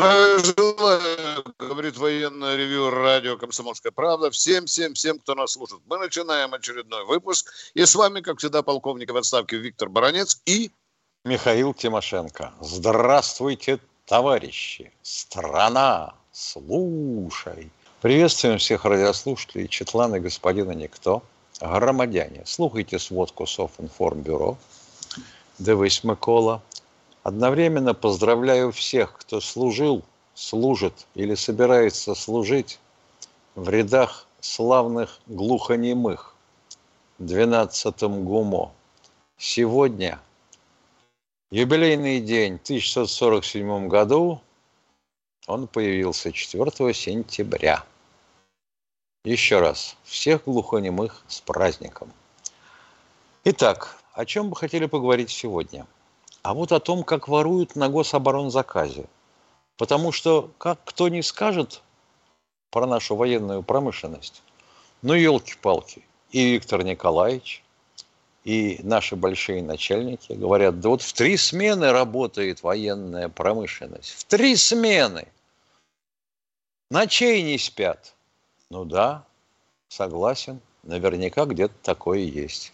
Здравия желаю, говорит военное ревю радио «Комсомольская правда». Всем, всем, всем, кто нас слушает. Мы начинаем очередной выпуск. И с вами, как всегда, полковник в отставке Виктор Баранец и... Михаил Тимошенко. Здравствуйте, товарищи. Страна, слушай. Приветствуем всех радиослушателей, Четлана господина Никто. Громадяне, слухайте сводку Софинформбюро. Дивись, Микола. Одновременно поздравляю всех, кто служил, служит или собирается служить в рядах славных глухонемых, 12-м ГУМО. Сегодня юбилейный день, в 1947 году, он появился 4 сентября. Еще раз, всех глухонемых с праздником. Итак, о чем бы хотели поговорить сегодня? А вот о том, как воруют на гособоронзаказе. Потому что, как кто не скажет про нашу военную промышленность, ну, елки-палки, и Виктор Николаевич, и наши большие начальники говорят, да вот в три смены работает военная промышленность. В три смены. Ночей не спят. Ну да, согласен, наверняка где-то такое есть.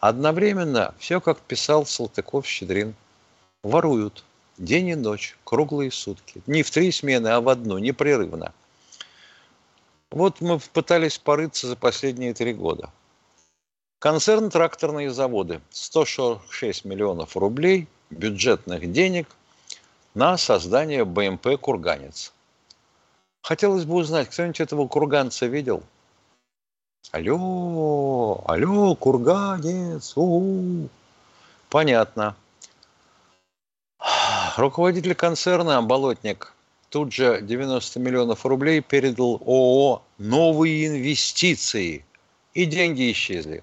Одновременно все, как писал Салтыков-Щедрин, воруют день и ночь, круглые сутки. Не в три смены, а в одну, непрерывно. Вот мы пытались порыться за последние три года. Концерн «Тракторные заводы» 146 миллионов рублей бюджетных денег на создание БМП «Курганец». Хотелось бы узнать, кто-нибудь этого курганца видел? Алло, алло, курганец, у, -у. Понятно. Руководитель концерна «Болотник» тут же 90 миллионов рублей передал ООО «Новые инвестиции». И деньги исчезли.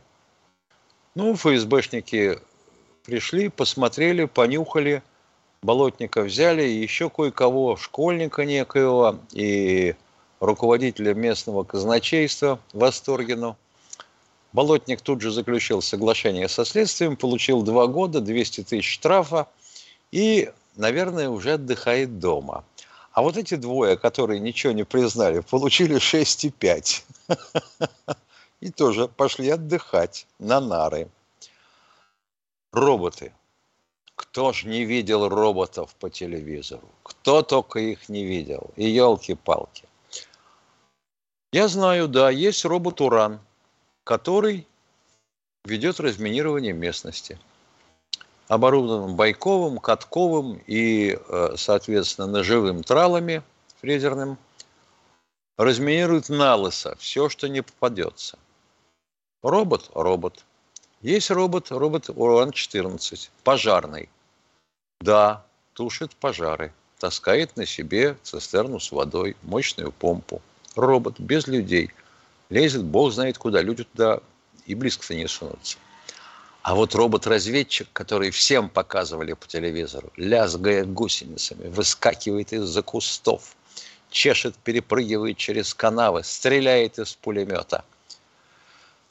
Ну, ФСБшники пришли, посмотрели, понюхали – Болотника взяли, и еще кое-кого, школьника некоего и руководителя местного казначейства Восторгину. Болотник тут же заключил соглашение со следствием, получил два года, 200 тысяч штрафа и, наверное, уже отдыхает дома. А вот эти двое, которые ничего не признали, получили 6,5. И тоже пошли отдыхать на нары. Роботы – кто ж не видел роботов по телевизору? Кто только их не видел? И елки-палки. Я знаю, да, есть робот «Уран», который ведет разминирование местности. Оборудован байковым, катковым и, э, соответственно, ножевым тралами фрезерным. Разминирует налысо все, что не попадется. Робот – робот. Есть робот, робот Уран-14, пожарный. Да, тушит пожары, таскает на себе цистерну с водой, мощную помпу. Робот, без людей. Лезет, бог знает куда, люди туда и близко-то не сунутся. А вот робот-разведчик, который всем показывали по телевизору, лязгает гусеницами, выскакивает из-за кустов, чешет, перепрыгивает через канавы, стреляет из пулемета.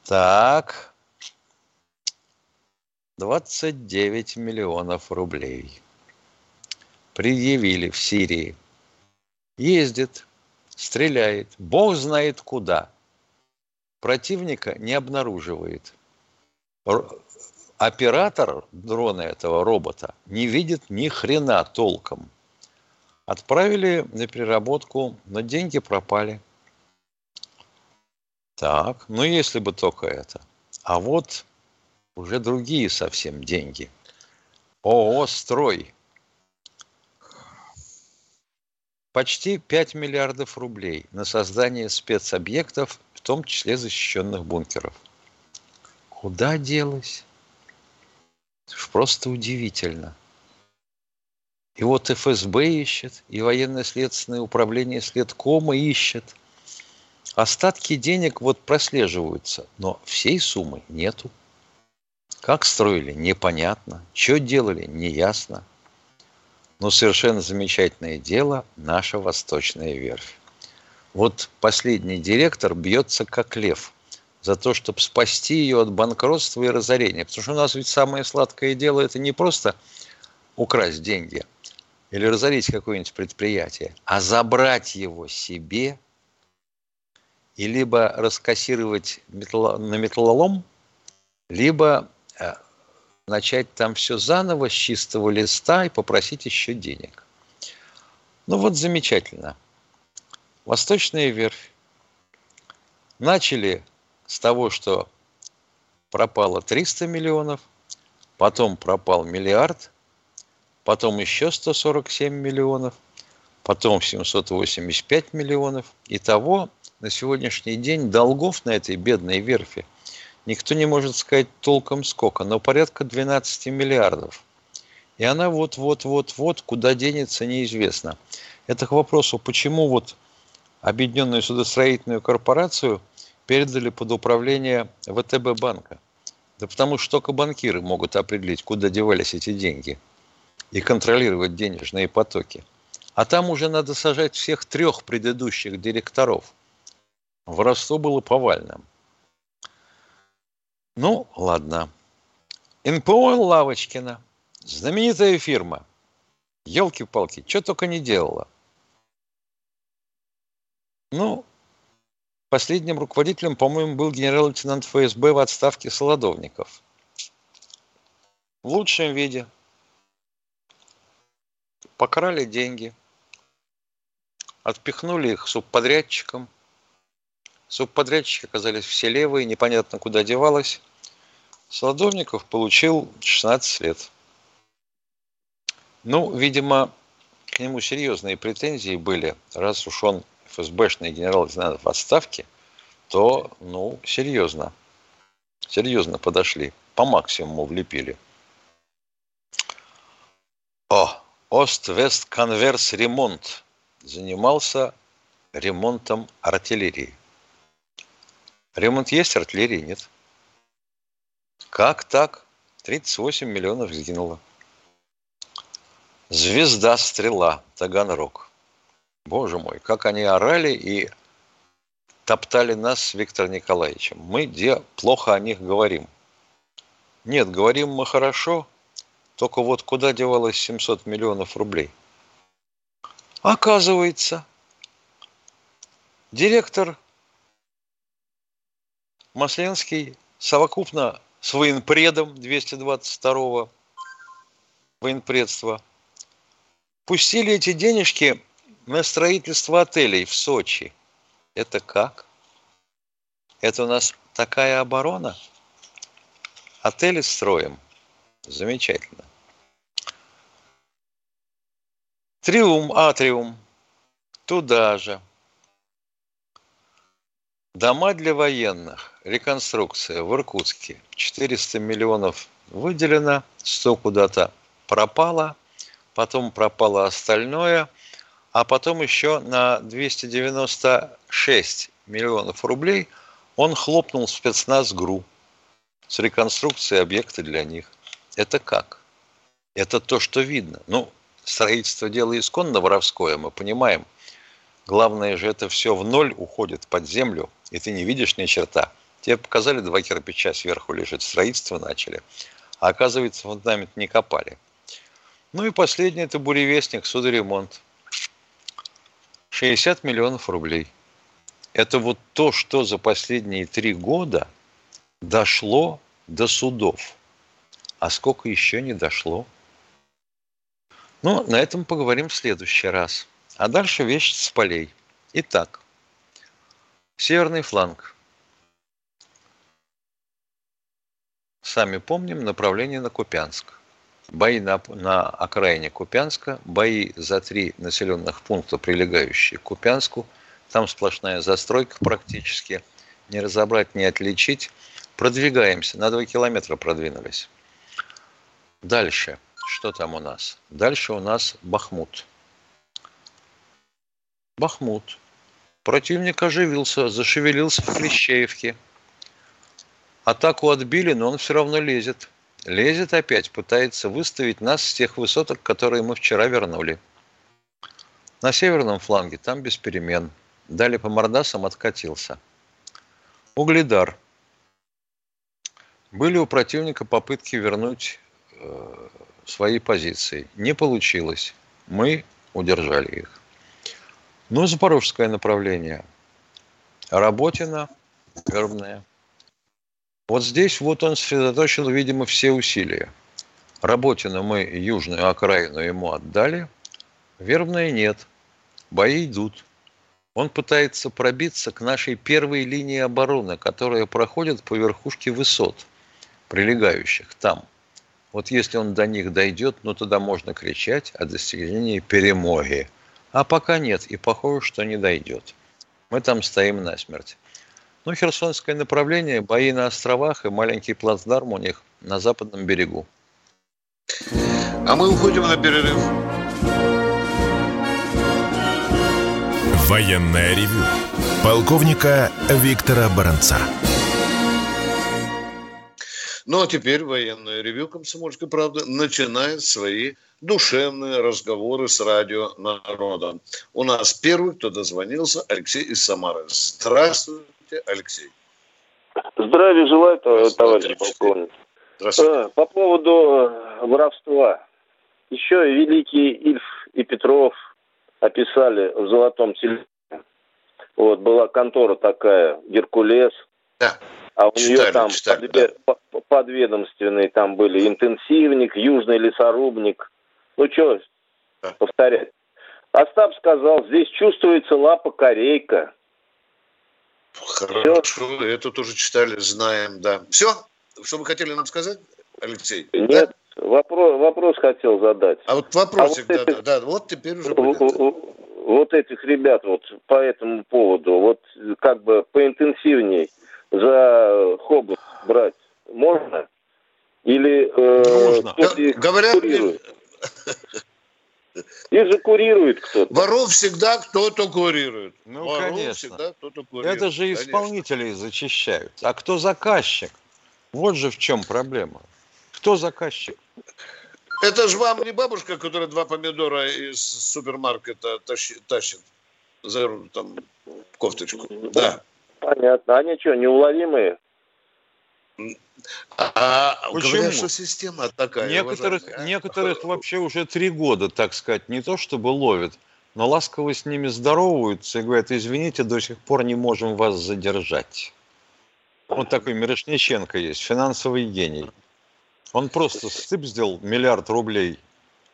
Так, 29 миллионов рублей. Предъявили в Сирии. Ездит, стреляет, бог знает куда. Противника не обнаруживает. Оператор дрона этого робота не видит ни хрена толком. Отправили на переработку, но деньги пропали. Так, ну если бы только это. А вот уже другие совсем деньги. ООО «Строй». Почти 5 миллиардов рублей на создание спецобъектов, в том числе защищенных бункеров. Куда делось? Просто удивительно. И вот ФСБ ищет, и военно-следственное управление следкома ищет. Остатки денег вот прослеживаются, но всей суммы нету. Как строили, непонятно. Что делали, неясно. Но совершенно замечательное дело наша восточная верфь. Вот последний директор бьется как лев за то, чтобы спасти ее от банкротства и разорения. Потому что у нас ведь самое сладкое дело – это не просто украсть деньги или разорить какое-нибудь предприятие, а забрать его себе и либо раскассировать на металлолом, либо э, начать там все заново с чистого листа и попросить еще денег. Ну вот замечательно – Восточная верфь. Начали с того, что пропало 300 миллионов, потом пропал миллиард, потом еще 147 миллионов, потом 785 миллионов. Итого на сегодняшний день долгов на этой бедной верфи никто не может сказать толком сколько, но порядка 12 миллиардов. И она вот-вот-вот-вот, куда денется, неизвестно. Это к вопросу, почему вот Объединенную судостроительную корпорацию передали под управление ВТБ банка. Да потому что только банкиры могут определить, куда девались эти деньги и контролировать денежные потоки. А там уже надо сажать всех трех предыдущих директоров. Воровство было повальным. Ну, ладно. НПО Лавочкина, знаменитая фирма. Елки-палки, что только не делала. Ну, последним руководителем, по-моему, был генерал-лейтенант ФСБ в отставке Солодовников. В лучшем виде. Покрали деньги. Отпихнули их субподрядчикам. Субподрядчики оказались все левые, непонятно куда девалось. Солодовников получил 16 лет. Ну, видимо, к нему серьезные претензии были, раз уж он ФСБшный генерал-лейтенант в отставке, то, ну, серьезно, серьезно подошли, по максимуму влепили. О, Ост-Вест-Конверс ремонт занимался ремонтом артиллерии. Ремонт есть, артиллерии нет. Как так? 38 миллионов сгинуло. Звезда-Стрела, Таганрог. Боже мой, как они орали и топтали нас с Виктором Николаевичем. Мы где плохо о них говорим. Нет, говорим мы хорошо, только вот куда девалось 700 миллионов рублей? Оказывается, директор Масленский совокупно с военпредом 222-го военпредства пустили эти денежки на строительство отелей в Сочи. Это как? Это у нас такая оборона? Отели строим. Замечательно. Триум, атриум. Туда же. Дома для военных. Реконструкция в Иркутске. 400 миллионов выделено, 100 куда-то пропало, потом пропало остальное – а потом еще на 296 миллионов рублей он хлопнул спецназ ГРУ с реконструкцией объекта для них. Это как? Это то, что видно. Ну, строительство дело исконно воровское, мы понимаем. Главное же, это все в ноль уходит под землю, и ты не видишь ни черта. Тебе показали два кирпича сверху лежит, строительство начали. А оказывается, фундамент не копали. Ну и последний – это буревестник, судоремонт. 60 миллионов рублей. Это вот то, что за последние три года дошло до судов. А сколько еще не дошло? Ну, на этом поговорим в следующий раз. А дальше вещь с полей. Итак, северный фланг. Сами помним направление на Купянск бои на, на окраине Купянска, бои за три населенных пункта, прилегающие к Купянску. Там сплошная застройка практически. Не разобрать, не отличить. Продвигаемся. На 2 километра продвинулись. Дальше. Что там у нас? Дальше у нас Бахмут. Бахмут. Противник оживился, зашевелился в Клещеевке. Атаку отбили, но он все равно лезет. Лезет опять, пытается выставить нас с тех высоток, которые мы вчера вернули. На северном фланге там без перемен. Дали по мордасам, откатился. Угледар. Были у противника попытки вернуть э, свои позиции. Не получилось. Мы удержали их. Ну, запорожское направление. Работина, Вербная. Вот здесь вот он сосредоточил, видимо, все усилия. Работину мы южную окраину ему отдали, Вербная нет. Бои идут. Он пытается пробиться к нашей первой линии обороны, которая проходит по верхушке высот, прилегающих там. Вот если он до них дойдет, ну тогда можно кричать о достижении перемоги. А пока нет, и похоже, что не дойдет. Мы там стоим насмерть. Ну, Херсонское направление, бои на островах и маленький плацдарм у них на западном берегу. А мы уходим на перерыв. Военное ревю полковника Виктора Баранца. Ну а теперь военное ревю «Комсомольской правды» начинает свои душевные разговоры с радио народом. У нас первый, кто дозвонился, Алексей из Самары. Здравствуйте, Алексей. Здравия желаю, товарищ полковник. Здравствуйте. Э, По поводу э, воровства. Еще великий Ильф и Петров описали в «Золотом телефоне». Вот, была контора такая, Геркулес. Да. А у Читали, нее там читали, подве- по- подведомственные там были интенсивник, южный лесорубник. Ну что повторять. Остап сказал, здесь чувствуется лапа корейка. Хорошо, это тоже читали, знаем, да. Все? Что вы хотели нам сказать, Алексей? Нет, Да? вопрос, вопрос хотел задать. А вот вопросик, А вот да, это- да, да, вот теперь уже в- Вот этих ребят вот по этому поводу, вот как бы поинтенсивней за хобот брать можно? Или э, их Говорят, Их же курирует кто-то. воров всегда кто-то курирует. Ну, Воров конечно. всегда кто-то курирует. Это же конечно. исполнителей зачищают. А кто заказчик? Вот же в чем проблема. Кто заказчик? Это же вам не бабушка, которая два помидора из супермаркета тащи- тащит за там кофточку. Да. Понятно. Они что, неуловимые? А Почему? говорят, что система такая. некоторых, уважаемый, а? некоторых вообще уже три года, так сказать, не то чтобы ловят, но ласково с ними здороваются и говорят, извините, до сих пор не можем вас задержать. Вот такой Мирошниченко есть, финансовый гений. Он просто стып сделал миллиард рублей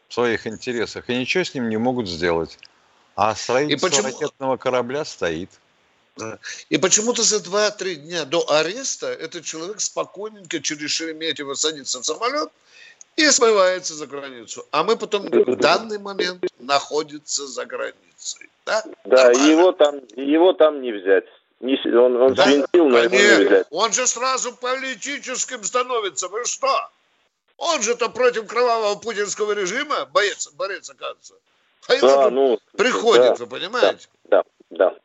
в своих интересах, и ничего с ним не могут сделать. А строительство почему- ракетного корабля стоит. И почему-то за 2-3 дня до ареста этот человек спокойненько через Шереметьево садится в самолет и смывается за границу. А мы потом в данный момент находится за границей. Да, Да, Нормально. его там, его там не взять. Не он он Да, свинтил, но его не взять. Он же сразу политическим становится. Вы что? Он же-то против кровавого путинского режима боец, борец, оказывается. А ему Да, тут ну, приходит, да, вы понимаете? да, да, да,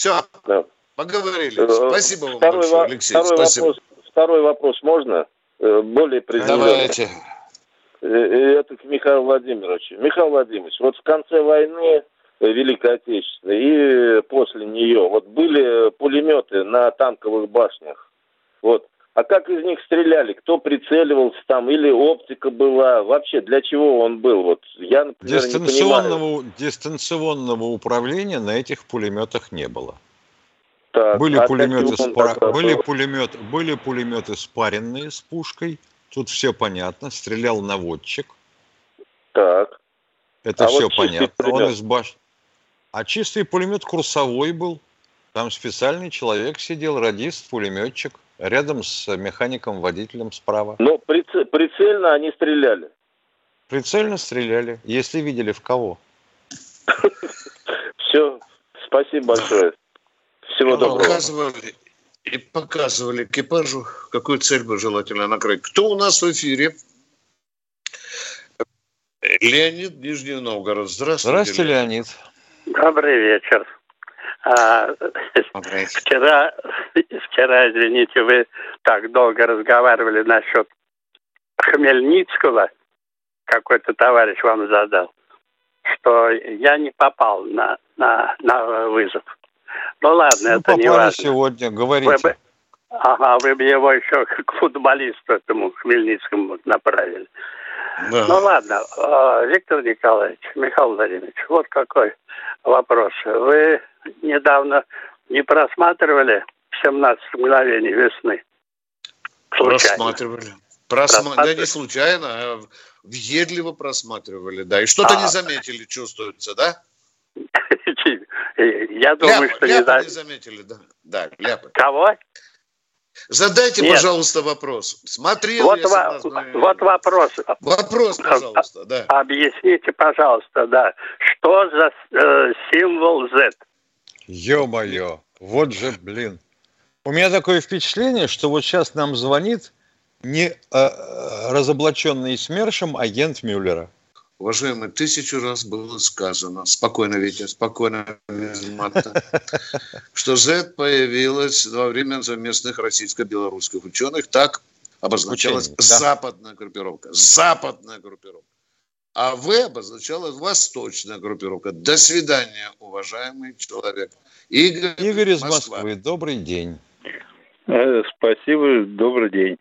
Все, да. поговорили. Э, Спасибо вам второй большое, Алексей. Второй Спасибо. вопрос, второй вопрос можно? Э, Более приземленный. Давайте. Э, Это к Михаилу Владимировичу. Михаил Владимирович, вот в конце войны Великой Отечественной и после нее вот были пулеметы на танковых башнях. Вот. А как из них стреляли? Кто прицеливался там? Или оптика была? Вообще, для чего он был? Вот я, например, не понимаю. Дистанционного, дистанционного управления на этих пулеметах не было. Так, Были а пулеметы, чего он спа- тогда были, был? пулемет, были пулеметы спаренные с пушкой. Тут все понятно. Стрелял наводчик. Так. Это А все вот понятно. Он из баш... А чистый пулемет курсовой был. Там специальный человек сидел, радист, пулеметчик, рядом с механиком-водителем справа. Но прице- прицельно они стреляли. Прицельно стреляли, если видели в кого. Все. Спасибо большое. Всего доброго. Показывали и показывали экипажу, какую цель бы желательно накрыть. Кто у нас в эфире? Леонид Нижний Новгород. Здравствуйте. Здравствуйте, Леонид. Добрый вечер. А, вчера, вчера, извините, вы так долго разговаривали насчет Хмельницкого, какой-то товарищ вам задал, что я не попал на, на, на вызов. Ну ладно, ну, это не важно. сегодня, говорите. Вы, ага, вы бы его еще к футболисту этому Хмельницкому направили. Да. Ну ладно, а, Виктор Николаевич, Михаил Владимирович, вот какой вопрос. Вы недавно не просматривали 17 мгновений весны? Случайно. Просматривали. Просма... Да не случайно, а въедливо просматривали, да. И что-то а... не заметили, чувствуется, да? Я думаю, ляпы, что ляпы не, не заметили, да. Да, ляпы. Кого? Задайте, Нет. пожалуйста, вопрос. Смотрел вот, во, вот вопрос. Вопрос, пожалуйста, да. Объясните, пожалуйста, да. Что за э, символ Z? Ё-моё, вот же, блин. У меня такое впечатление, что вот сейчас нам звонит не э, разоблаченный СМЕРШем агент Мюллера. Уважаемый, тысячу раз было сказано, спокойно, Витя, спокойно, что Z появилась во время совместных российско-белорусских ученых. Так обозначалась Учение, да. западная группировка. Западная группировка. А В обозначалась восточная группировка. До свидания, уважаемый человек. Игорь, Игорь из Москвы, Москвы. добрый день. Э, спасибо, добрый день.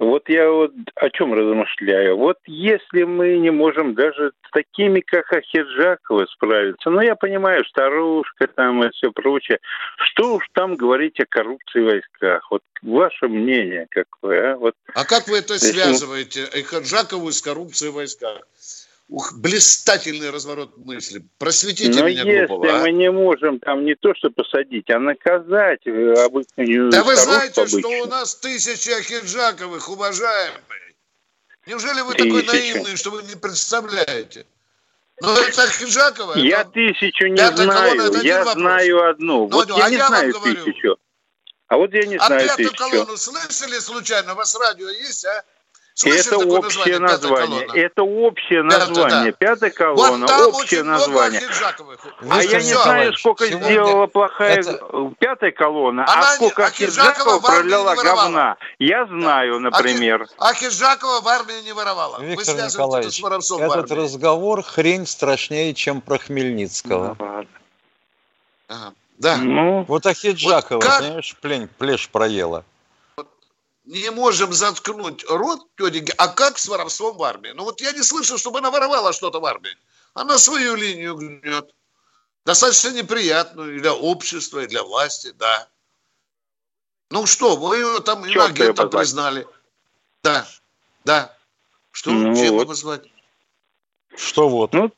Вот я вот о чем размышляю. Вот если мы не можем даже с такими, как Ахиджакова, справиться, ну, я понимаю, старушка там и все прочее, что уж там говорить о коррупции в войсках? Вот ваше мнение какое, а? Вот, а как вы это связываете, Ахиджакову с коррупцией в войсках? Ух, блистательный разворот мысли. Просветите Но меня, если глупого, а? мы не можем там не то что посадить, а наказать э, обычную Да вы знаете, обычно. что у нас тысячи Ахиджаковых, уважаемые. Неужели вы Тысяча. такой наивный, что вы не представляете? Ну, это Ахиджакова. Я это... тысячу не Пятая знаю, колонна, я знаю одну. Ну, вот ну, я а не я знаю тысячу. А вот я не а знаю тысячу. А пятую колонну слышали случайно? У вас радио есть, а? Это общее название. Это общее название. Пятая колонна, вот общее название. А я не знаю, сколько сделала плохая пятая колонна, а сколько Ахиджакова пролила говна. Я знаю, например. Ахиджакова в армии не воровала. Виктор Николаевич, этот разговор хрень страшнее, чем про Хмельницкого. Да. Ну, вот Ахиджакова, вот как... понимаешь, плень, плешь проела не можем заткнуть рот тетеньки, а как с воровством в армии? Ну вот я не слышал, чтобы она воровала что-то в армии. Она свою линию гнет. Достаточно неприятную и для общества, и для власти, да. Ну что, вы ее там иногентом признали. Да, да. Что, ну, чем вот. назвать? Что вот? Ну,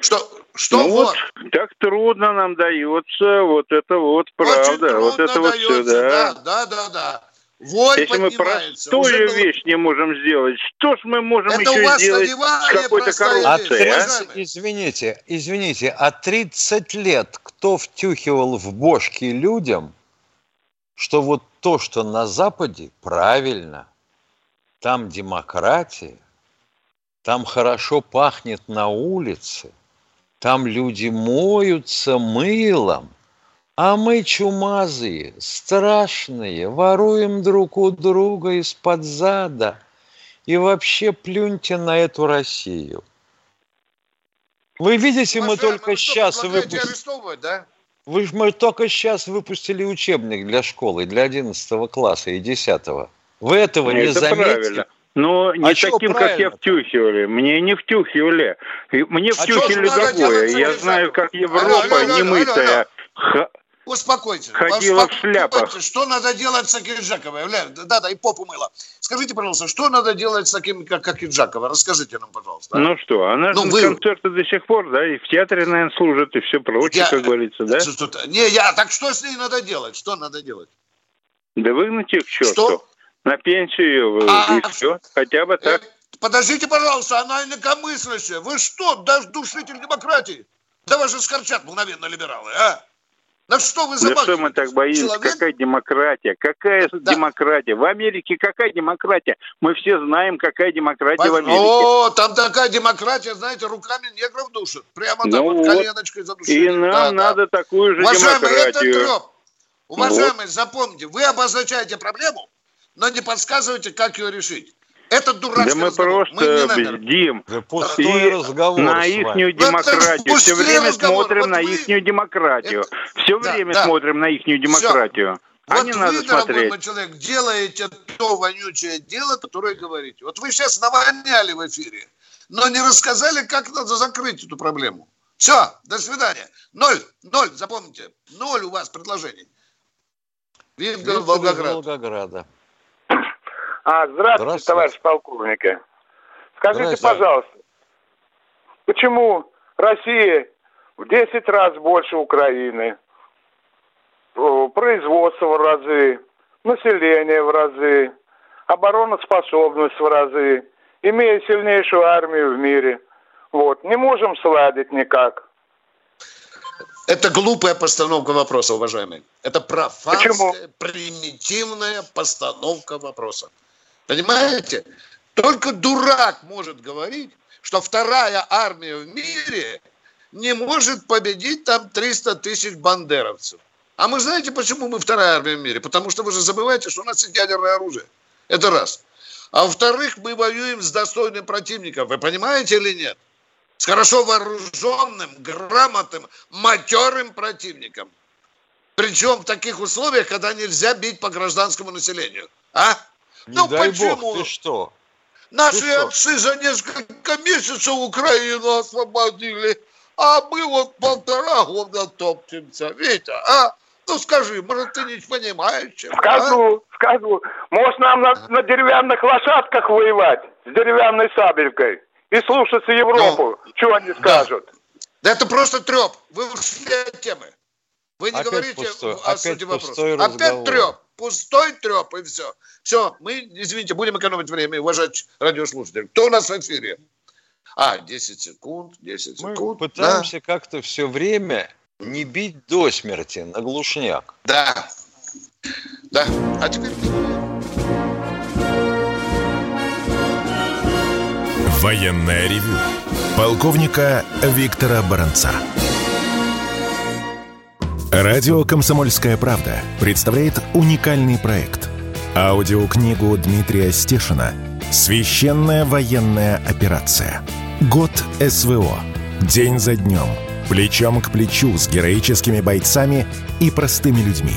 что, что ну вот? вот? Так трудно нам дается, вот это вот правда. вот это дается, вот все, да. Да, да, да, да. Вой Если мы простую Уже вещь не можем сделать, что ж мы можем Это еще сделать с какой-то коррупцией? А? Извините, извините, а 30 лет кто втюхивал в бошки людям, что вот то, что на Западе, правильно, там демократия, там хорошо пахнет на улице, там люди моются мылом – а мы чумазые, страшные, воруем друг у друга из-под зада. И вообще плюньте на эту Россию. Вы видите, мы только сейчас выпустили... Да? Вы, мы только сейчас выпустили учебник для школы, для 11 класса и 10. Вы этого не Это заметили? Правильно. Но не а таким, как я втюхивали. Мне не втюхивали. Мне а втюхивали другое. Я знаю, как Европа немытая Успокойтесь. Ходила в шляпах. Что надо делать с Акиджаковой? Да, да, и попу мыла. Скажите, пожалуйста, что надо делать с таким, как Акиджакова? Расскажите нам, пожалуйста. Ну что, она ну, же вы... концерты до сих пор, да, и в театре, наверное, служит, и все прочее, я... как говорится, да? Не, я, так что с ней надо делать? Что надо делать? Да выгнать их к черту. Что? На пенсию, а, и все. Хотя бы так. Э, подождите, пожалуйста, она инакомыслящая. Вы что, даже душитель демократии? Да вы же скорчат мгновенно либералы, а? Да что вы за Да что мы так боимся? Человек... Какая демократия? Какая да. демократия? В Америке какая демократия? Мы все знаем, какая демократия в Америке. О, там такая демократия, знаете, руками негров душат. Прямо ну так вот, вот коленочкой задушили. И нам да, надо да. такую же Уважаемый, демократию. Это треп. Уважаемый, вот. запомните, вы обозначаете проблему, но не подсказываете, как ее решить. Это дурацкий Да мы разговор. просто мы бдим да и разговор на ихнюю демократию. Все время разговор. смотрим вот на вы... ихнюю демократию. Это... Все да, время да. смотрим на ихнюю демократию. А вот не вы, надо дорогой человек, делаете то вонючее дело, которое говорите. Вот вы сейчас навоняли в эфире, но не рассказали, как надо закрыть эту проблему. Все, до свидания. Ноль, ноль, запомните, ноль у вас предложений. Виктор Волгоград. Волгограда. А, здравствуйте, здравствуйте. товарищ полковники. Скажите, пожалуйста, почему Россия в 10 раз больше Украины, производство в разы, население в разы, обороноспособность в разы, имея сильнейшую армию в мире. Вот, не можем сладить никак. Это глупая постановка вопроса, уважаемый. Это профанская, Почему? примитивная постановка вопроса. Понимаете? Только дурак может говорить, что вторая армия в мире не может победить там 300 тысяч бандеровцев. А мы знаете, почему мы вторая армия в мире? Потому что вы же забываете, что у нас есть ядерное оружие. Это раз. А во-вторых, мы воюем с достойным противником. Вы понимаете или нет? С хорошо вооруженным, грамотным, матерым противником. Причем в таких условиях, когда нельзя бить по гражданскому населению. А? Не ну дай почему? Бог, ты что? Наши ты отцы что? за несколько месяцев Украину освободили, а мы вот полтора года топчемся. Витя, а? Ну скажи, может, ты не понимаешь, чем, Скажу, а? скажу. Может, нам на, на деревянных лошадках воевать с деревянной сабелькой и слушаться Европу, ну, что они скажут? Да. да это просто треп. Вы ушли от темы. Вы не Опять говорите пустой. о Опять сути вопроса. Опять треп пустой треп, и все. Все, мы, извините, будем экономить время и уважать радиослушателей. Кто у нас в эфире? А, 10 секунд, 10 мы секунд. Мы пытаемся да. как-то все время не бить до смерти на глушняк. Да, да. А теперь... Военная ревю. Полковника Виктора Баранца. Радио «Комсомольская правда» представляет уникальный проект. Аудиокнигу Дмитрия Стешина «Священная военная операция. Год СВО. День за днем. Плечом к плечу с героическими бойцами и простыми людьми».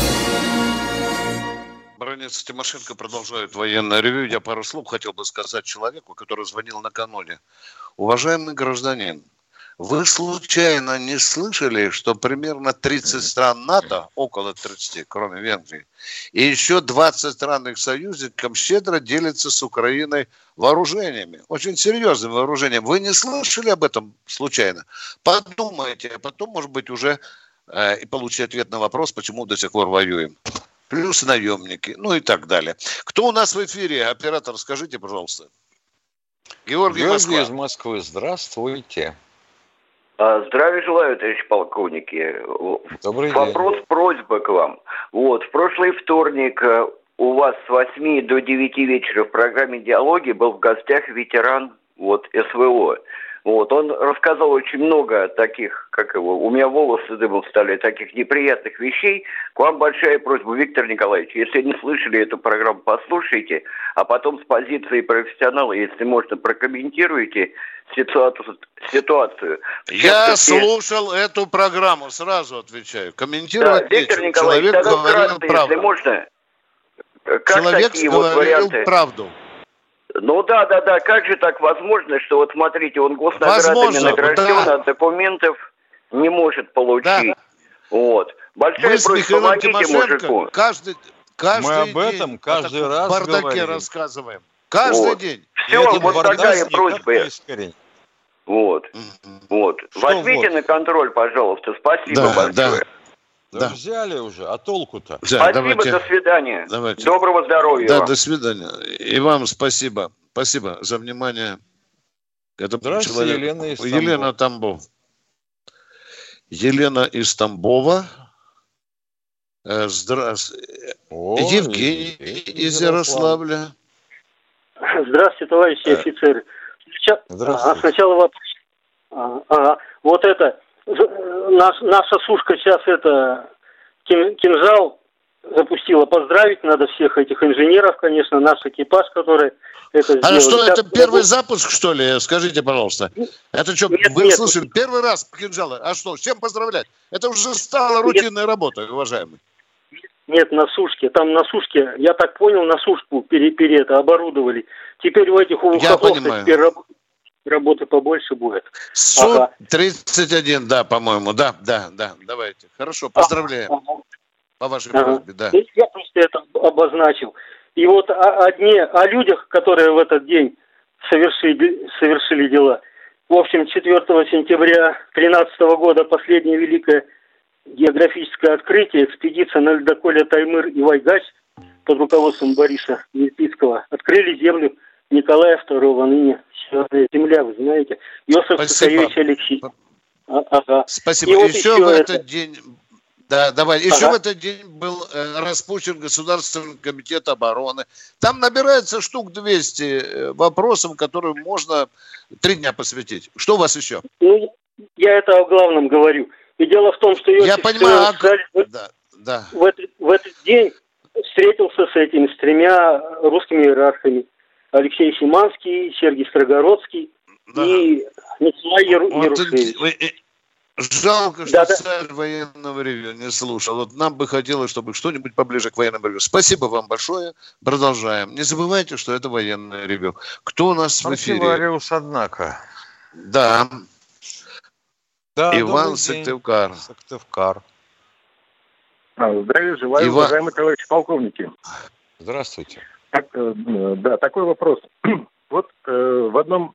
Баранец Тимошенко продолжает военное ревю. Я пару слов хотел бы сказать человеку, который звонил накануне. Уважаемый гражданин, вы случайно не слышали, что примерно 30 стран НАТО, около 30, кроме Венгрии, и еще 20 стран их союзников щедро делятся с Украиной вооружениями, очень серьезным вооружением. Вы не слышали об этом случайно? Подумайте, а потом, может быть, уже э, и получите ответ на вопрос, почему до сих пор воюем. Плюс наемники, ну и так далее. Кто у нас в эфире? Оператор, скажите, пожалуйста. Георгий, Георгий Москва. из Москвы. Здравствуйте. А, здравия желаю, товарищ полковники. Добрый Вопрос, день. просьба к вам. Вот, в прошлый вторник э, у вас с 8 до 9 вечера в программе «Диалоги» был в гостях ветеран вот, СВО. Вот, он рассказал очень много таких, как его, у меня волосы дымом стали, таких неприятных вещей. К вам большая просьба, Виктор Николаевич, если не слышали эту программу, послушайте, а потом с позиции профессионала, если можно, прокомментируйте ситуацию. ситуацию. Я слушал эту программу, сразу отвечаю. Комментировать да, Виктор Николаевич, Человек говорил правду. Если можно, как Человек такие говорил вот варианты? правду. Ну да, да, да. Как же так возможно, что вот смотрите, он госнаградами Возможно, награжден, да. а документов не может получить. Да. Вот. Большая Мы просьба, помогите мужику. Каждый, каждый Мы об этом день каждый раз бардаке говорим. рассказываем. Каждый вот. день. Все, вот такая просьба. Вот. Вот. Что Возьмите вот? на контроль, пожалуйста. Спасибо да, большое. Да. Да, взяли уже, а толку-то? Да, спасибо, давайте. до свидания. Давайте. Доброго здоровья. Да, вам. до свидания. И вам спасибо. Спасибо за внимание. Это Здравствуйте, человек. Елена из Тамбова. Елена Тамбов. Елена из Тамбова. Э, здравствуйте. Евгений из Ярославля. Здравствуйте, товарищи а... офицеры. Здравствуйте. А, сначала вопрос. А, а, вот это, наш, наша сушка сейчас это, кинжал запустила. Поздравить надо всех этих инженеров, конечно, наш экипаж, который это сделал. А что, сейчас это первый запуск, что ли? Скажите, пожалуйста. Это что, нет, вы нет. слышали, первый раз кинжалы. А что, с чем поздравлять? Это уже стало рутинной нет. работой, уважаемый. Нет, на сушке. Там на сушке, я так понял, на сушку пере, пере это оборудовали. Теперь у этих у теперь раб, работы побольше будет. Суд ага. 31, да, по-моему. Да, да, да. Давайте. Хорошо, поздравляем. Ага. По вашей ага. просьбе, да. Я просто это обозначил. И вот о, одни, о людях, которые в этот день совершили, совершили дела. В общем, 4 сентября 2013 года последнее великое географическое открытие, экспедиция на ледоколе Таймыр и Вайгач под руководством Бориса Ельпицкого открыли землю Николая II, ныне земля, вы знаете. Иосиф Сысоевич Алексей. А, ага. Спасибо. И вот еще, еще в этот это... день да, давай. Еще ага. в этот день был э, распущен Государственный комитет обороны. Там набирается штук 200 э, вопросов, которые можно три дня посвятить. Что у вас еще? Ну, я это о главном говорю. И дело в том, что Я понимаю, а... Сталин да, да. В, этот, в этот день встретился с этими, с тремя русскими иерархами. Алексей Симанский, Сергей Строгородский да. и Николай Яру, вот, Ярушевич. Жалко, что да, царь да. военного ревю не слушал. Вот нам бы хотелось, чтобы что-нибудь поближе к военному ревю. Спасибо вам большое. Продолжаем. Не забывайте, что это военное ревю. Кто у нас в эфире? Артиллариус, однако. Да. Да, Иван Сыктывкар. Сыктывкар. А, здравия желаю, Иван... уважаемые товарищи полковники. Здравствуйте. Так, э, да, такой вопрос. Вот э, в одном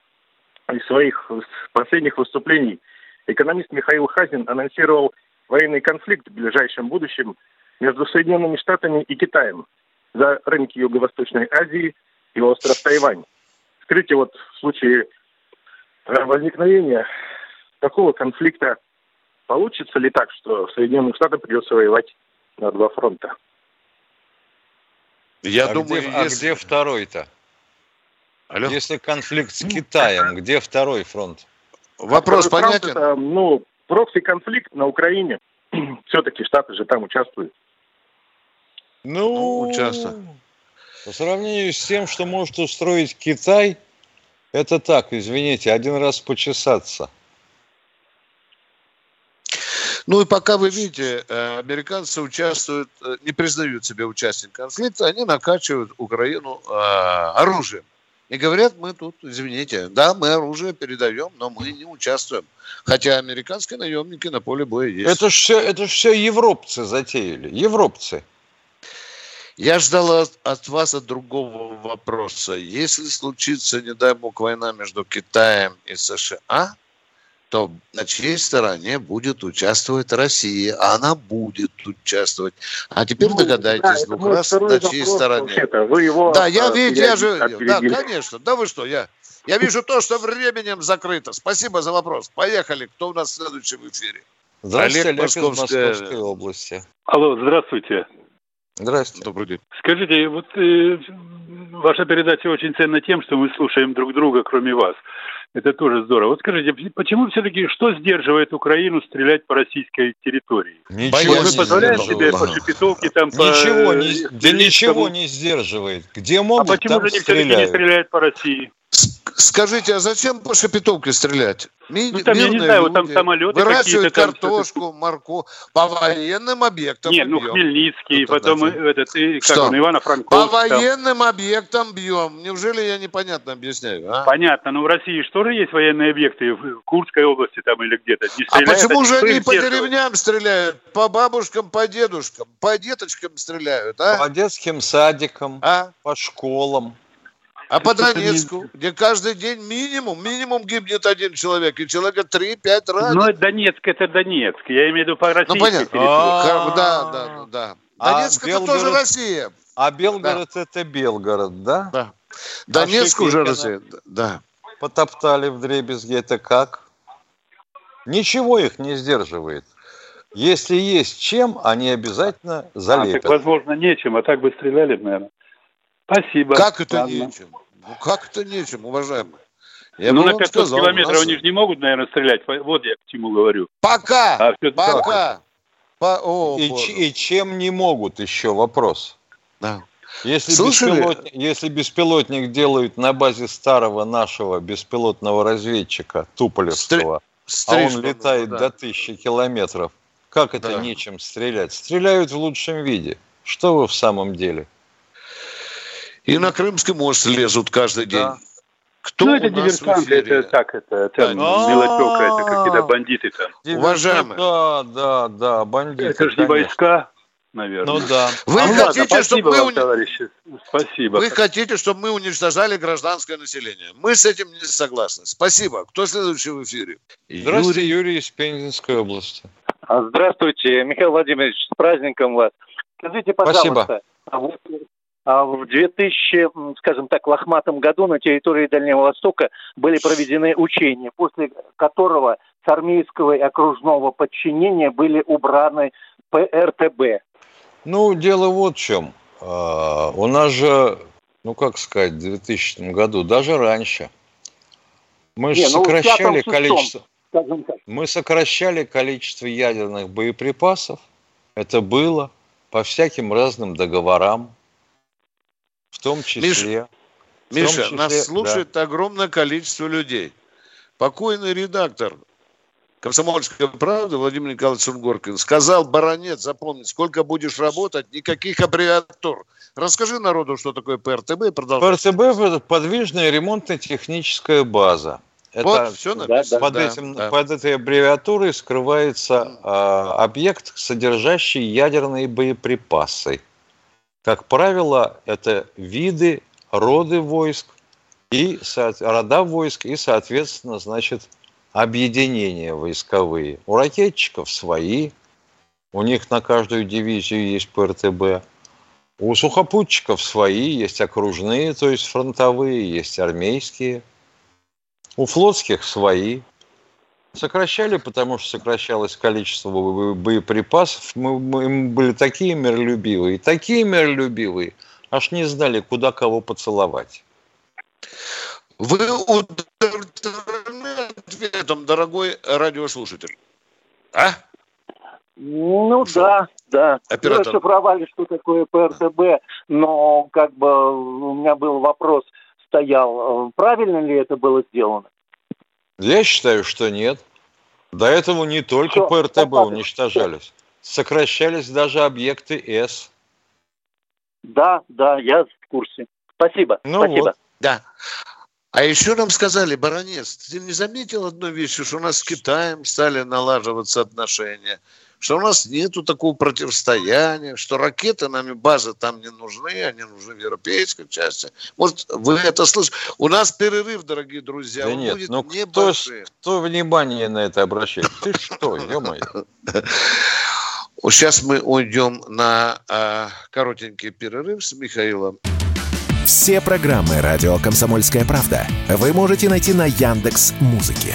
из своих последних выступлений экономист Михаил Хазин анонсировал военный конфликт в ближайшем будущем между Соединенными Штатами и Китаем за рынки Юго-Восточной Азии и остров Тайвань. Скажите, вот в случае возникновения такого конфликта получится ли так, что Соединенным Штатам придется воевать на два фронта? Я а думаю, где, если... а где второй-то? Алло? Если конфликт с Китаем, где второй фронт? Вопрос второй понятен? Фронт это, ну, прокси-конфликт на Украине. Все-таки Штаты же там участвуют. Ну, ну участвуют. По сравнению с тем, что может устроить Китай, это так, извините, один раз почесаться. Ну и пока вы видите, э, американцы участвуют, э, не признают себя участником конфликта, они накачивают Украину э, оружием. И говорят, мы тут, извините, да, мы оружие передаем, но мы не участвуем. Хотя американские наемники на поле боя есть. Это же все, это все европцы затеяли, европцы. Я ждал от, от вас от другого вопроса. Если случится, не дай бог, война между Китаем и США, то на чьей стороне будет участвовать Россия. А она будет участвовать. А теперь ну, догадайтесь да, двух раз, на чьей стороне. Вы его да, я вижу, я же, да, конечно. Да вы что, я, я вижу то, что временем закрыто. Спасибо за вопрос. Поехали. Кто у нас следующий в эфире? Здравствуйте, Олег, Олег Московская... из Московской области. Алло, здравствуйте. Здравствуйте. Добрый день. Скажите, вот э, ваша передача очень ценна тем, что мы слушаем друг друга, кроме вас. Это тоже здорово. Вот скажите, почему все-таки, что сдерживает Украину стрелять по российской территории? Ничего Вы не позволяете себе по шепетовке там Ничего, по... не, да ничего не сдерживает. Где могут, А почему же они все-таки не стреляют по России? Скажите, а зачем по Шепетовке стрелять? Ми... Ну, там, я не знаю, люди, вот там самолеты Выращивают картошку, там... морковь по военным объектам Нет, ну Хмельницкий, ну, потом значит? этот, и, как Что? он, ивано По военным объектам бьем. Неужели я непонятно объясняю? А? Понятно, но в России что же есть военные объекты? В Курской области там или где-то? Не а почему же они по деревням стреляют? По бабушкам, по дедушкам, по деточкам стреляют, а? По детским садикам, а? по школам. А по Донецку, где каждый день минимум, минимум гибнет один человек, и человека 3-5 раз. Ну, Донецк это Донецк, я имею в виду по России. Ну, понятно. Да, да, да. Донецк это тоже Россия. А Белгород это Белгород, да? Да. Донецк уже Россия, да. Потоптали в дребезге, это как? Ничего их не сдерживает. Если есть чем, они обязательно залепят. А, так, возможно, нечем, а так бы стреляли, наверное. Спасибо. Как это Ладно. нечем? Ну как это нечем, уважаемый? Я ну, на 500 сказал, километров нас... они же не могут, наверное, стрелять. Вот я к чему говорю. Пока! А пока! По... О, и, и чем не могут, еще вопрос. Да. Если, беспилотник, если беспилотник делают на базе старого нашего беспилотного разведчика Туполевского, Стр... а он летает да. до тысячи километров, как это да. нечем стрелять? Стреляют в лучшем виде. Что вы в самом деле? И на Крымский мост лезут каждый день. Да. Кто ну, это диверсанты, это так, это, это мелочевка, это какие-то бандиты там. Уважаемые. Да, да, да, бандиты. Это же не войска, наверное. Ну да. Вы а, хотите, ладно, чтобы мы... Вам, товарищи. Спасибо. Вы хотите, чтобы мы уничтожали гражданское население. Мы с этим не согласны. Спасибо. Кто следующий в эфире? Здравствуйте, Юрий, Юрий из Пензенской области. А, здравствуйте, Михаил Владимирович, с праздником вас. Скажите, пожалуйста, Спасибо. А вот в 2000, скажем так, лохматом году на территории Дальнего Востока были проведены учения, после которого с армейского и окружного подчинения были убраны ПРТБ. Ну, дело вот в чем. А, у нас же, ну как сказать, в 2000 году, даже раньше, мы же ну, сокращали количество... Мы сокращали количество ядерных боеприпасов. Это было по всяким разным договорам. В том числе... Миша, в том числе, нас слушает да. огромное количество людей. Покойный редактор «Комсомольской правды» Владимир Николаевич Сунгоркин сказал, баронет, запомни, сколько будешь работать, никаких аббревиатур. Расскажи народу, что такое ПРТБ. ПРТБ – это подвижная ремонтно-техническая база. Это вот, все написано. Под, да, этим, да. под этой аббревиатурой скрывается э, объект, содержащий ядерные боеприпасы. Как правило, это виды, роды войск и рода войск и, соответственно, значит, объединения войсковые. У ракетчиков свои, у них на каждую дивизию есть ПРТБ. У сухопутчиков свои, есть окружные, то есть фронтовые, есть армейские. У флотских свои. Сокращали, потому что сокращалось количество боеприпасов. Мы, мы были такие миролюбивые, такие миролюбивые, аж не знали, куда кого поцеловать. Вы удовлетворены ответом, дорогой радиослушатель? А? Ну что? да, да. Оператор. Мы шифровали, что такое ПРТБ, но как бы у меня был вопрос стоял, правильно ли это было сделано? Я считаю, что нет. До этого не только Все, ПРТБ уничтожались, сокращались даже объекты С. Да, да, я в курсе. Спасибо. Ну спасибо. Вот. Да. А еще нам сказали, баронец, ты не заметил одной вещи, что у нас с Китаем стали налаживаться отношения, что у нас нету такого противостояния, что ракеты нами, базы там не нужны, они нужны в европейской части. Может, вы это слышите? У нас перерыв, дорогие друзья, да нет, будет ну, небольшой. Кто, кто внимание на это обращает? Ты что, ё-моё? Сейчас мы уйдем на э, коротенький перерыв с Михаилом. Все программы радио Комсомольская правда вы можете найти на Яндекс Музыке.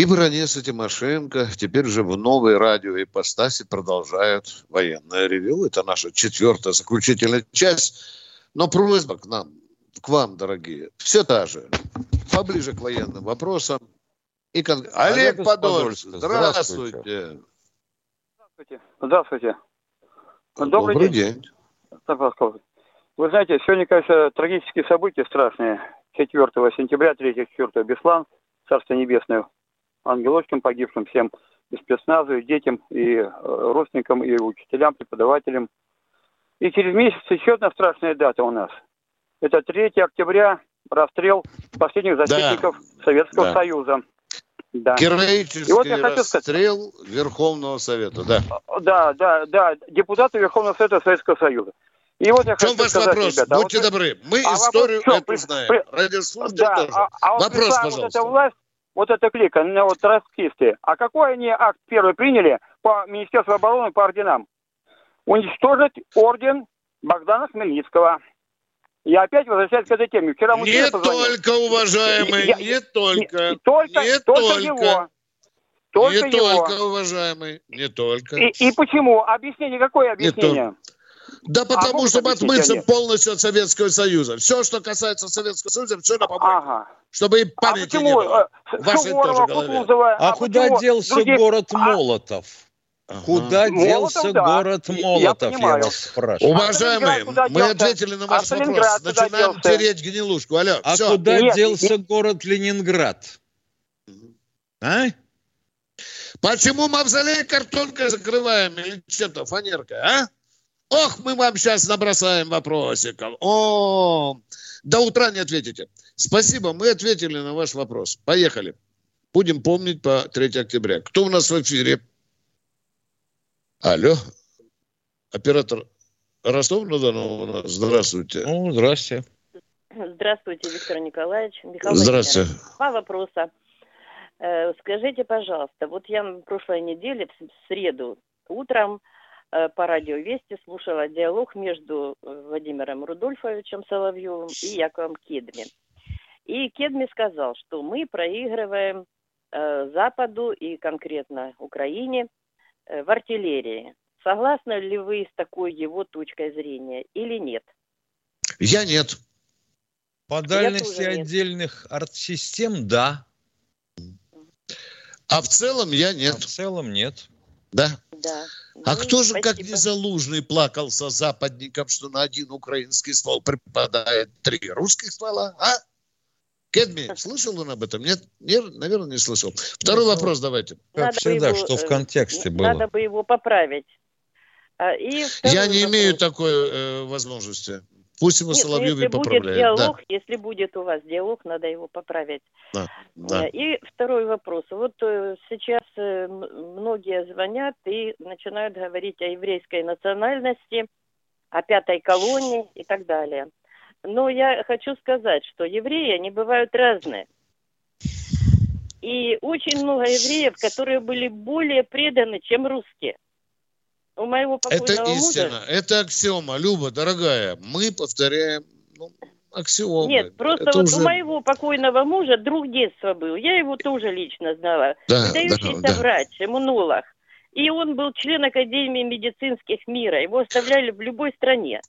И Бронец и Тимошенко теперь же в новой радио и ипостаси продолжают военное ревю. Это наша четвертая заключительная часть. Но просьба к нам, к вам, дорогие, все та же. Поближе к военным вопросам. И кон... Олег, Олег Подольск, здравствуйте. Здравствуйте. Здравствуйте. Добрый, Добрый день. день. Вы знаете, сегодня, конечно, трагические события страшные. 4 сентября, 3-4 Беслан, Царство Небесное, ангелочкам погибшим всем, и спецназу, и детям, и э, родственникам, и учителям, преподавателям. И через месяц еще одна страшная дата у нас. Это 3 октября, расстрел последних защитников да. Советского да. Союза. Да. Героический и вот я хочу расстрел сказать, Верховного Совета, да. Да, да, да, депутаты Верховного Совета Советского Союза. И вот я хочу ваш сказать, вопрос? Ребята, Будьте вот, добры. Мы а историю вопрос, эту знаем. При... Радиослушатели да, тоже. А, а вот вопрос, пожалуйста. Вот эта власть, вот эта клика, вот троцкисты. А какой они акт первый приняли по Министерству обороны по орденам? Уничтожить орден Богдана Хмельницкого. Я опять возвращаюсь к этой теме. Вчера не только, уважаемый, я, не только. Не, только, не только. только его. Только не его. только, уважаемый, не только. И, и почему? Объяснение, какое объяснение? Да потому, а чтобы отмыться нет? полностью от Советского Союза. Все, что касается Советского Союза, все на помойку. Ага. Чтобы и памяти а не было. Вашей тоже голове. А, а куда делся других... город а Молотов? Ага. Куда Молотов, делся да. город Молотов, я, я вас спрашиваю. Уважаемые, а мы ответили на ваш а вопрос. Начинаем делся? тереть гнилушку. Алло, а все. куда нет, делся нет. город Ленинград? А? Почему мавзолей картонкой закрываем или чем-то, фанеркой, а? Ох, мы вам сейчас набросаем вопросиков. О, до утра не ответите. Спасибо, мы ответили на ваш вопрос. Поехали. Будем помнить по 3 октября. Кто у нас в эфире? Алло, оператор Ростов-на-Дону у нас. Здравствуйте. Ну, здрасте. Здравствуйте, Виктор Николаевич. Михаил Здравствуйте. Два вопроса. Э, скажите, пожалуйста, вот я в прошлой неделе, в среду, утром э, по радио Вести слушала диалог между э, Владимиром Рудольфовичем Соловьевым и Яковом Кедми. И Кедми сказал, что мы проигрываем Западу и конкретно Украине – Э, в артиллерии. Согласны ли вы с такой его точкой зрения или нет? Я нет. По дальности отдельных артсистем, да. А в целом я нет. А в целом нет. Да? Да. А ну, кто же, спасибо. как не Залужный, плакался западникам, что на один украинский ствол припадает три русских ствола, а? Кедми, слышал он об этом? Нет? Нет? Наверное, не слышал. Второй ну, вопрос давайте. Как надо всегда, его, что в контексте надо было. Надо бы его поправить. А, и Я не вопрос. имею такой э, возможности. Пусть его Нет, ну, Соловьев и поправляет. Будет диалог, да. Если будет у вас диалог, надо его поправить. Да, да. Э, и второй вопрос. Вот э, сейчас э, многие звонят и начинают говорить о еврейской национальности, о пятой колонии и так далее. Но я хочу сказать, что евреи, они бывают разные. И очень много евреев, которые были более преданы, чем русские. У моего покойного Это истина, мужа... это аксиома. Люба, дорогая, мы повторяем ну, аксиомы. Нет, просто это вот уже... у моего покойного мужа друг детства был. Я его тоже лично знала. Да, Выдающийся да, да. врач, иммунолог. И он был член Академии медицинских мира. Его оставляли в любой стране.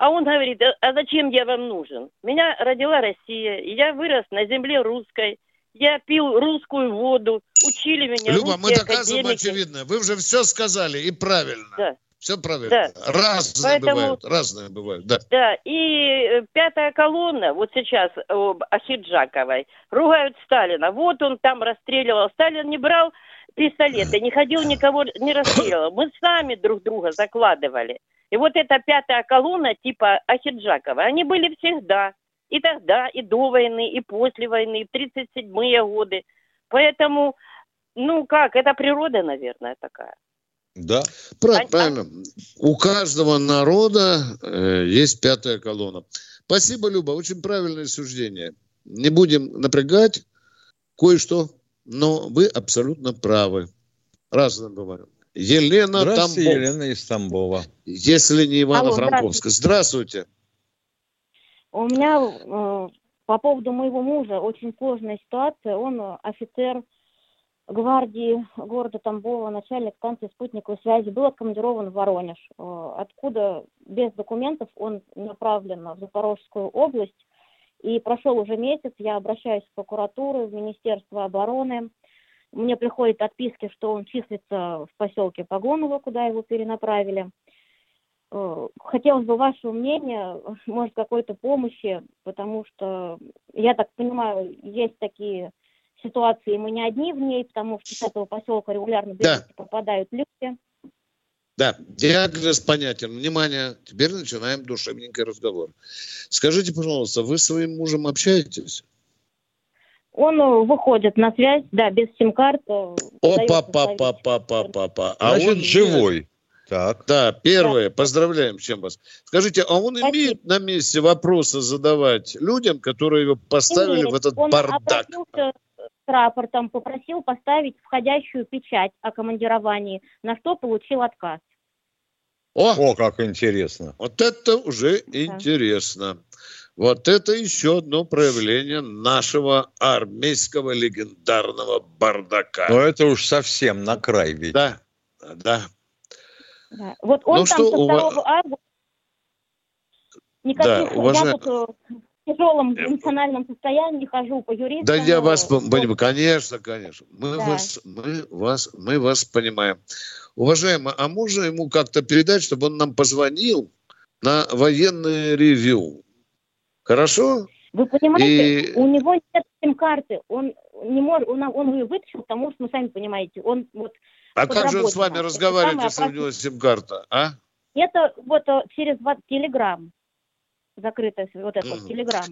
А он говорит, а, а зачем я вам нужен? Меня родила Россия, я вырос на земле русской. Я пил русскую воду, учили меня Люба, мы доказываем академики. очевидное. Вы уже все сказали и правильно. Да. Все правильно. Да. Разные Поэтому, бывают, разные бывают, да. Да, и э, пятая колонна, вот сейчас об Ахиджаковой, ругают Сталина. Вот он там расстреливал. Сталин не брал пистолеты, не ходил никого, не расстреливал. Мы сами друг друга закладывали. И вот эта пятая колонна типа Ахиджакова, они были всегда. И тогда, и до войны, и после войны, в 37-е годы. Поэтому, ну как, это природа, наверное, такая. Да, правильно. А, правильно. У каждого народа э, есть пятая колонна. Спасибо, Люба, очень правильное суждение. Не будем напрягать кое-что, но вы абсолютно правы. Разное бывает. Елена Здравствуйте, Тамбов. Елена из Тамбова. Если не Ивано-Франковска. Здравствуйте. У меня э, по поводу моего мужа очень сложная ситуация. Он офицер гвардии города Тамбова, начальник станции спутниковой связи, был откомандирован в Воронеж, э, откуда без документов он направлен в Запорожскую область. И прошел уже месяц, я обращаюсь в прокуратуру, в Министерство обороны. Мне приходят отписки, что он числится в поселке Погоново, куда его перенаправили. Э, хотелось бы вашего мнения, может, какой-то помощи, потому что, я так понимаю, есть такие ситуации, мы не одни в ней, потому что с этого поселка регулярно да. попадают люди. Да, диагноз понятен. Внимание, теперь начинаем душевненький разговор. Скажите, пожалуйста, вы с своим мужем общаетесь? Он э, выходит на связь, да, без сим-карты. Опа, папа, папа, папа. А Значит, он живой. Так. Да, первое, да. поздравляем всем вас. Скажите, а он Спасибо. имеет на месте вопросы задавать людям, которые его поставили имеет. в этот он бардак? С рапортом, попросил поставить входящую печать о командировании, на что получил отказ. О, О как интересно. Вот это уже да. интересно. Вот это еще одно проявление нашего армейского легендарного бардака. Но это уж совсем на край ведь. Да, да. да. Вот он ну, там что, со 2 у... августа никаких, да, уважа... я вот э, в тяжелом эмоциональном состоянии хожу по юристам. Да я вас понимаю, конечно, конечно. Мы, да. вас, мы, вас, мы вас понимаем. Уважаемый, а можно ему как-то передать, чтобы он нам позвонил на военное ревью? Хорошо? Вы понимаете, и... у него нет сим-карты, он не может, он, он ее вытащил, потому что, ну, сами понимаете, он вот... А как же он с вами разговаривает, если у него сим-карта, а? Это вот э, через Телеграм закрытая вот этот вот Телеграм.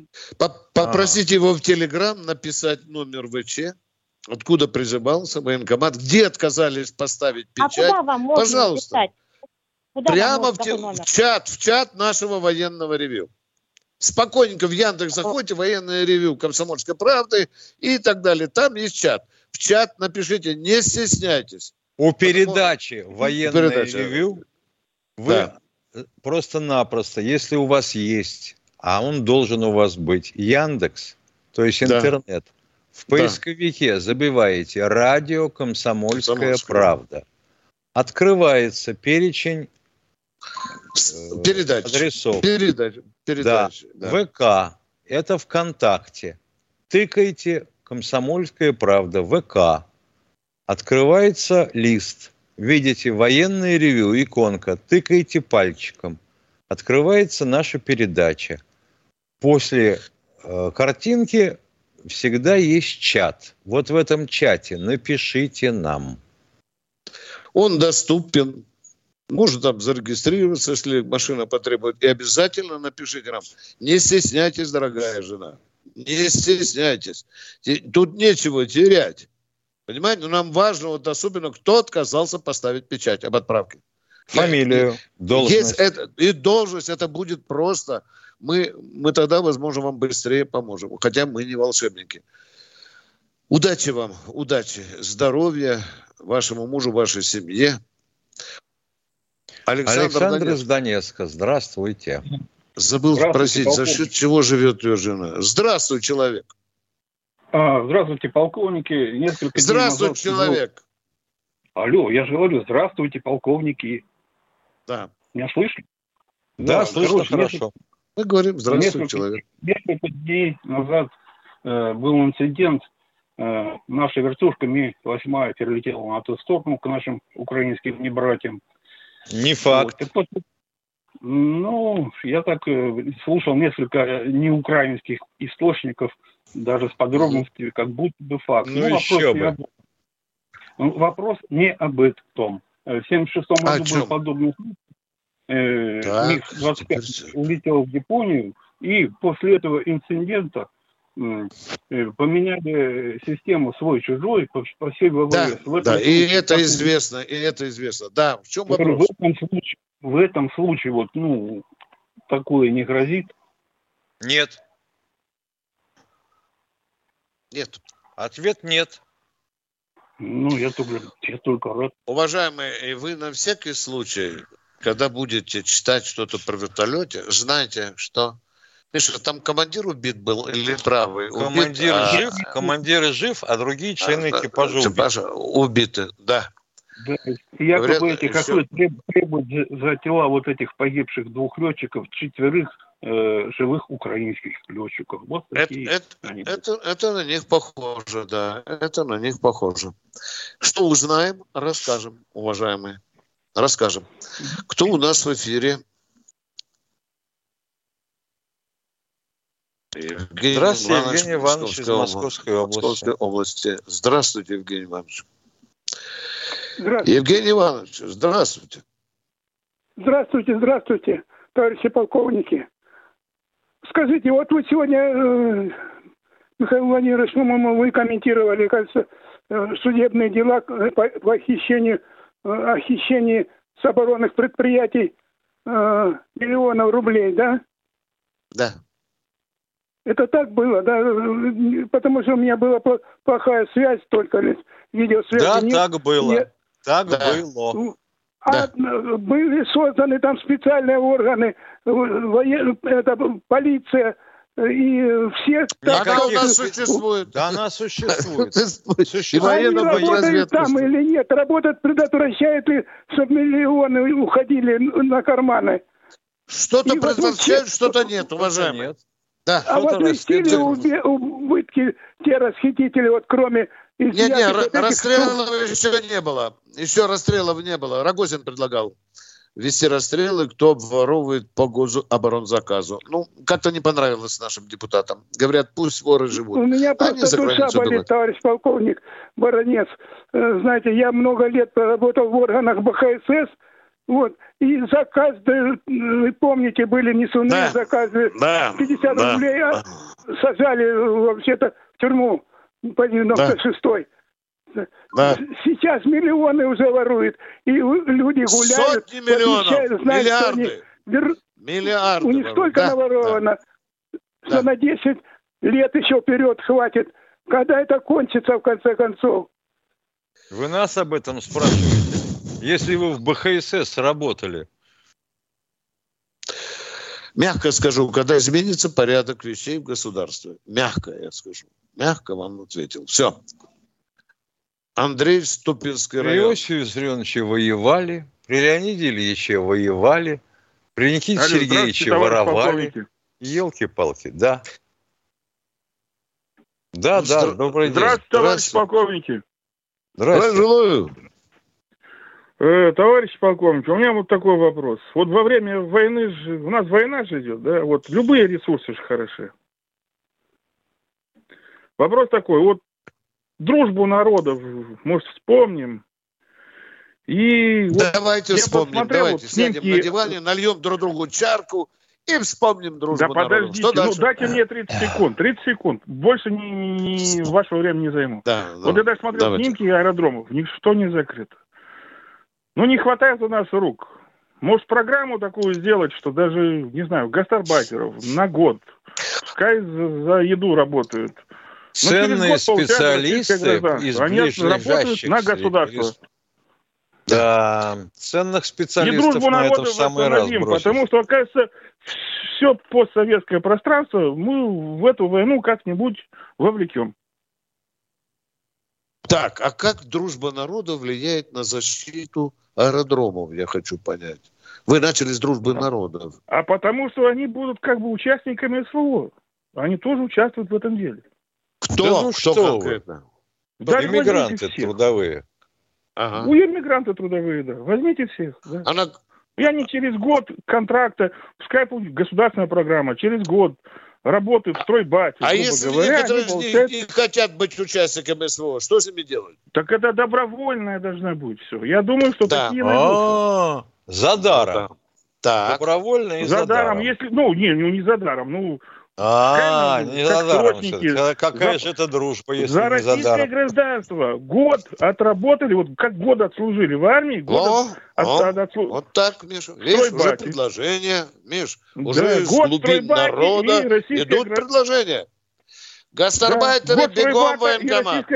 Попросите его в Телеграм написать номер ВЧ, откуда призывался военкомат, где отказались поставить печать. А куда вам можно Пожалуйста. Написать? Куда Прямо в, в чат, в чат нашего военного ревю. Спокойненько в Яндекс заходите, военное ревю Комсомольской правды и так далее. Там есть чат. В чат напишите, не стесняйтесь. У передачи военное передача. ревю вы да просто-напросто, если у вас есть, а он должен у вас быть, Яндекс, то есть интернет, да. в поисковике да. забиваете «Радио Комсомольская, Комсомольская правда». Открывается перечень э, передач. адресов. Передач. Передач. Да. да. ВК. Это ВКонтакте. Тыкайте «Комсомольская правда» ВК. Открывается лист – видите военное ревю, иконка, тыкаете пальчиком, открывается наша передача. После э, картинки всегда есть чат. Вот в этом чате напишите нам. Он доступен. Можно там зарегистрироваться, если машина потребует. И обязательно напишите нам. Не стесняйтесь, дорогая жена. Не стесняйтесь. Тут нечего терять. Понимаете? Но нам важно, вот особенно, кто отказался поставить печать об отправке. Фамилию, должность. Есть это, и должность, это будет просто. Мы, мы тогда, возможно, вам быстрее поможем. Хотя мы не волшебники. Удачи вам, удачи, здоровья вашему мужу, вашей семье. Александр, Александр Донецк. из Донецка, здравствуйте. Забыл спросить, за счет чего живет ее жена? Здравствуй, человек. А, здравствуйте, полковники. Несколько Здравствуй, назад... человек. Алло, я же говорю, здравствуйте, полковники. Да. Меня слышно? Да, да слышно короче, хорошо. Несколько... Мы говорим, здравствуй, несколько, человек. Несколько дней назад э, был инцидент. Э, наша вертушка Ми-8 перелетела на ту сторону к нашим украинским небратьям. Не факт. Вот, так ну, я так э, слушал несколько э, неукраинских источников – даже с подробностями, как будто бы факт. Ну, ну еще бы. Об... Ну, вопрос не об этом. В 76 году был подобный э, МиГ-25 улетел в Японию, и после этого инцидента э, поменяли систему свой-чужой по, по всей ВВС. Да, в да случае, и это известно, и это известно. Да, в чем вопрос? В этом случае, в этом случае вот, ну, такое не грозит? Нет. Нет. Ответ нет. Ну, я только, я только рад. Уважаемые, вы на всякий случай, когда будете читать что-то про вертолете, знайте, что Миша, там командир убит был или правый? Командир убит, жив, а... командир жив, а другие члены а, экипажа, экипажа убиты. убиты. Да. Да, якобы Говорят, эти какой требуют за тела вот этих погибших двух летчиков четверых э, живых украинских летчиков. Вот такие это, это, это, это на них похоже, да. Это на них похоже. Что узнаем, расскажем, уважаемые. Расскажем. Кто у нас в эфире? Евгений Здравствуйте, Иванович, Евгений Иванович из Московской области. Московской области. Здравствуйте, Евгений Иванович. Здравствуйте. Евгений Иванович, здравствуйте. Здравствуйте, здравствуйте, товарищи полковники. Скажите, вот вы сегодня, э, Михаил Владимирович, по-моему, вы комментировали, кажется, э, судебные дела по, по хищению, э, о хищении с оборонных предприятий э, миллионов рублей, да? Да. Это так было, да, потому что у меня была плохая связь только лишь, видеосвязь. Да, нет, так было, нет. так да. было. А да. были созданы там специальные органы, воен... это, полиция, и все... Так, она у нас существует. Да, она существует. существует. Они работают там или нет? Работают, предотвращают, чтобы миллионы уходили на карманы. Что-то предотвращают, что-то нет, уважаемые. Нет. Да. А возместили убытки те расхитители, вот кроме... Нет, нет, расстрелов еще не было. Еще расстрелов не было. Рогозин предлагал вести расстрелы, кто обворовывает по гособоронзаказу. Ну, как-то не понравилось нашим депутатам. Говорят, пусть воры живут. У меня просто душа болит, думают. товарищ полковник Баранец. Э, знаете, я много лет проработал в органах БХСС, вот. И заказ, вы помните, были несуные да. заказы. Да. 50 да. рублей а сажали вообще-то в тюрьму по 96-й. Да. Сейчас миллионы уже воруют. И люди гуляют. Сотни миллионов, знают, миллиарды. Вер... Миллиарды. У них столько да. наворовано, да. что да. на 10 лет еще вперед хватит. Когда это кончится, в конце концов? Вы нас об этом спрашиваете? Если вы в БХСС работали? Мягко скажу, когда изменится порядок вещей в государстве. Мягко я скажу. Мягко вам ответил. Все. Андрей Ступинский район. При Иосифе Виссарионовиче воевали, при Леониде Ильиче воевали, при Никите Алло, Сергеевиче воровали. Елки-палки, да. Да, ну, да, здра... добрый день. Здравствуйте, товарищ полковники. Здравствуйте. Здравствуйте. Э, товарищ полковник, у меня вот такой вопрос. Вот во время войны же, у нас война же идет, да, вот любые ресурсы же хороши. Вопрос такой, вот дружбу народов, может, вспомним. И давайте вот вспомним, давайте вот снимки... сядем на диване, нальем друг другу чарку и вспомним дружбу Да подождите, Что ну дайте мне 30 секунд, 30 секунд. Больше ни, ни вашего времени не займу. Да, вот я даже смотрел давайте. снимки аэродромов, ничто не закрыто. Ну, не хватает у нас рук. Может, программу такую сделать, что даже, не знаю, гастарбайтеров на год, пускай за, за еду работают. Ну, Ценные специалисты из Они работают на государство. Да, ценных специалистов на этом в самый раз бросить. Потому что, оказывается, все постсоветское пространство мы в эту войну как-нибудь вовлекем. Так, а как дружба народа влияет на защиту аэродромов, я хочу понять. Вы начали с дружбы народов. А потому что они будут как бы участниками СВО. Они тоже участвуют в этом деле. Кто? Да ну Кто что конкретно? Да, иммигранты трудовые. Ага. Ну, иммигранты трудовые, да. Возьмите всех. Да. Она... И они через год контракта, пускай государственная программа, через год работают в стройбате. А если говоря, некоторые они, получают... не, не хотят быть участниками СВО, что с ними делать? Так это добровольное должно быть все. Я думаю, что да. такие найдутся. За даром. Так. Добровольно и за, за даром. Если, ну, не, ну не за даром, ну а, не за даром. Какая же это дружба, если за не за даром? гражданство. Год отработали, вот как год отслужили в армии, год о, от, о, от, отслу... Вот так, Миша. Видишь, уже предложение. Миш, уже из глубин народа идут предложения. Гастарбайтеры бегом в военкомат.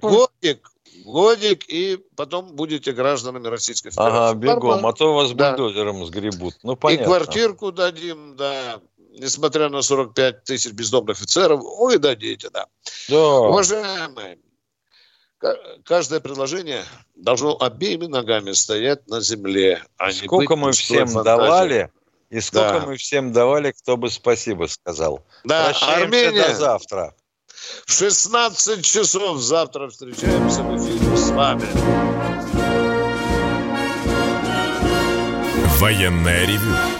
Годик, годик, и потом будете гражданами Российской Федерации. Ага, бегом, а то вас бульдозером сгребут. Ну, понятно. И квартирку дадим, да, несмотря на 45 тысяч бездомных офицеров, дадите, да. да. Уважаемые, каждое предложение должно обеими ногами стоять на земле, а Сколько мы всем фантазии. давали, и сколько да. мы всем давали, кто бы спасибо сказал. Да, Прощаемся Армения. до завтра. В 16 часов завтра встречаемся в эфире с вами. Военная ревю.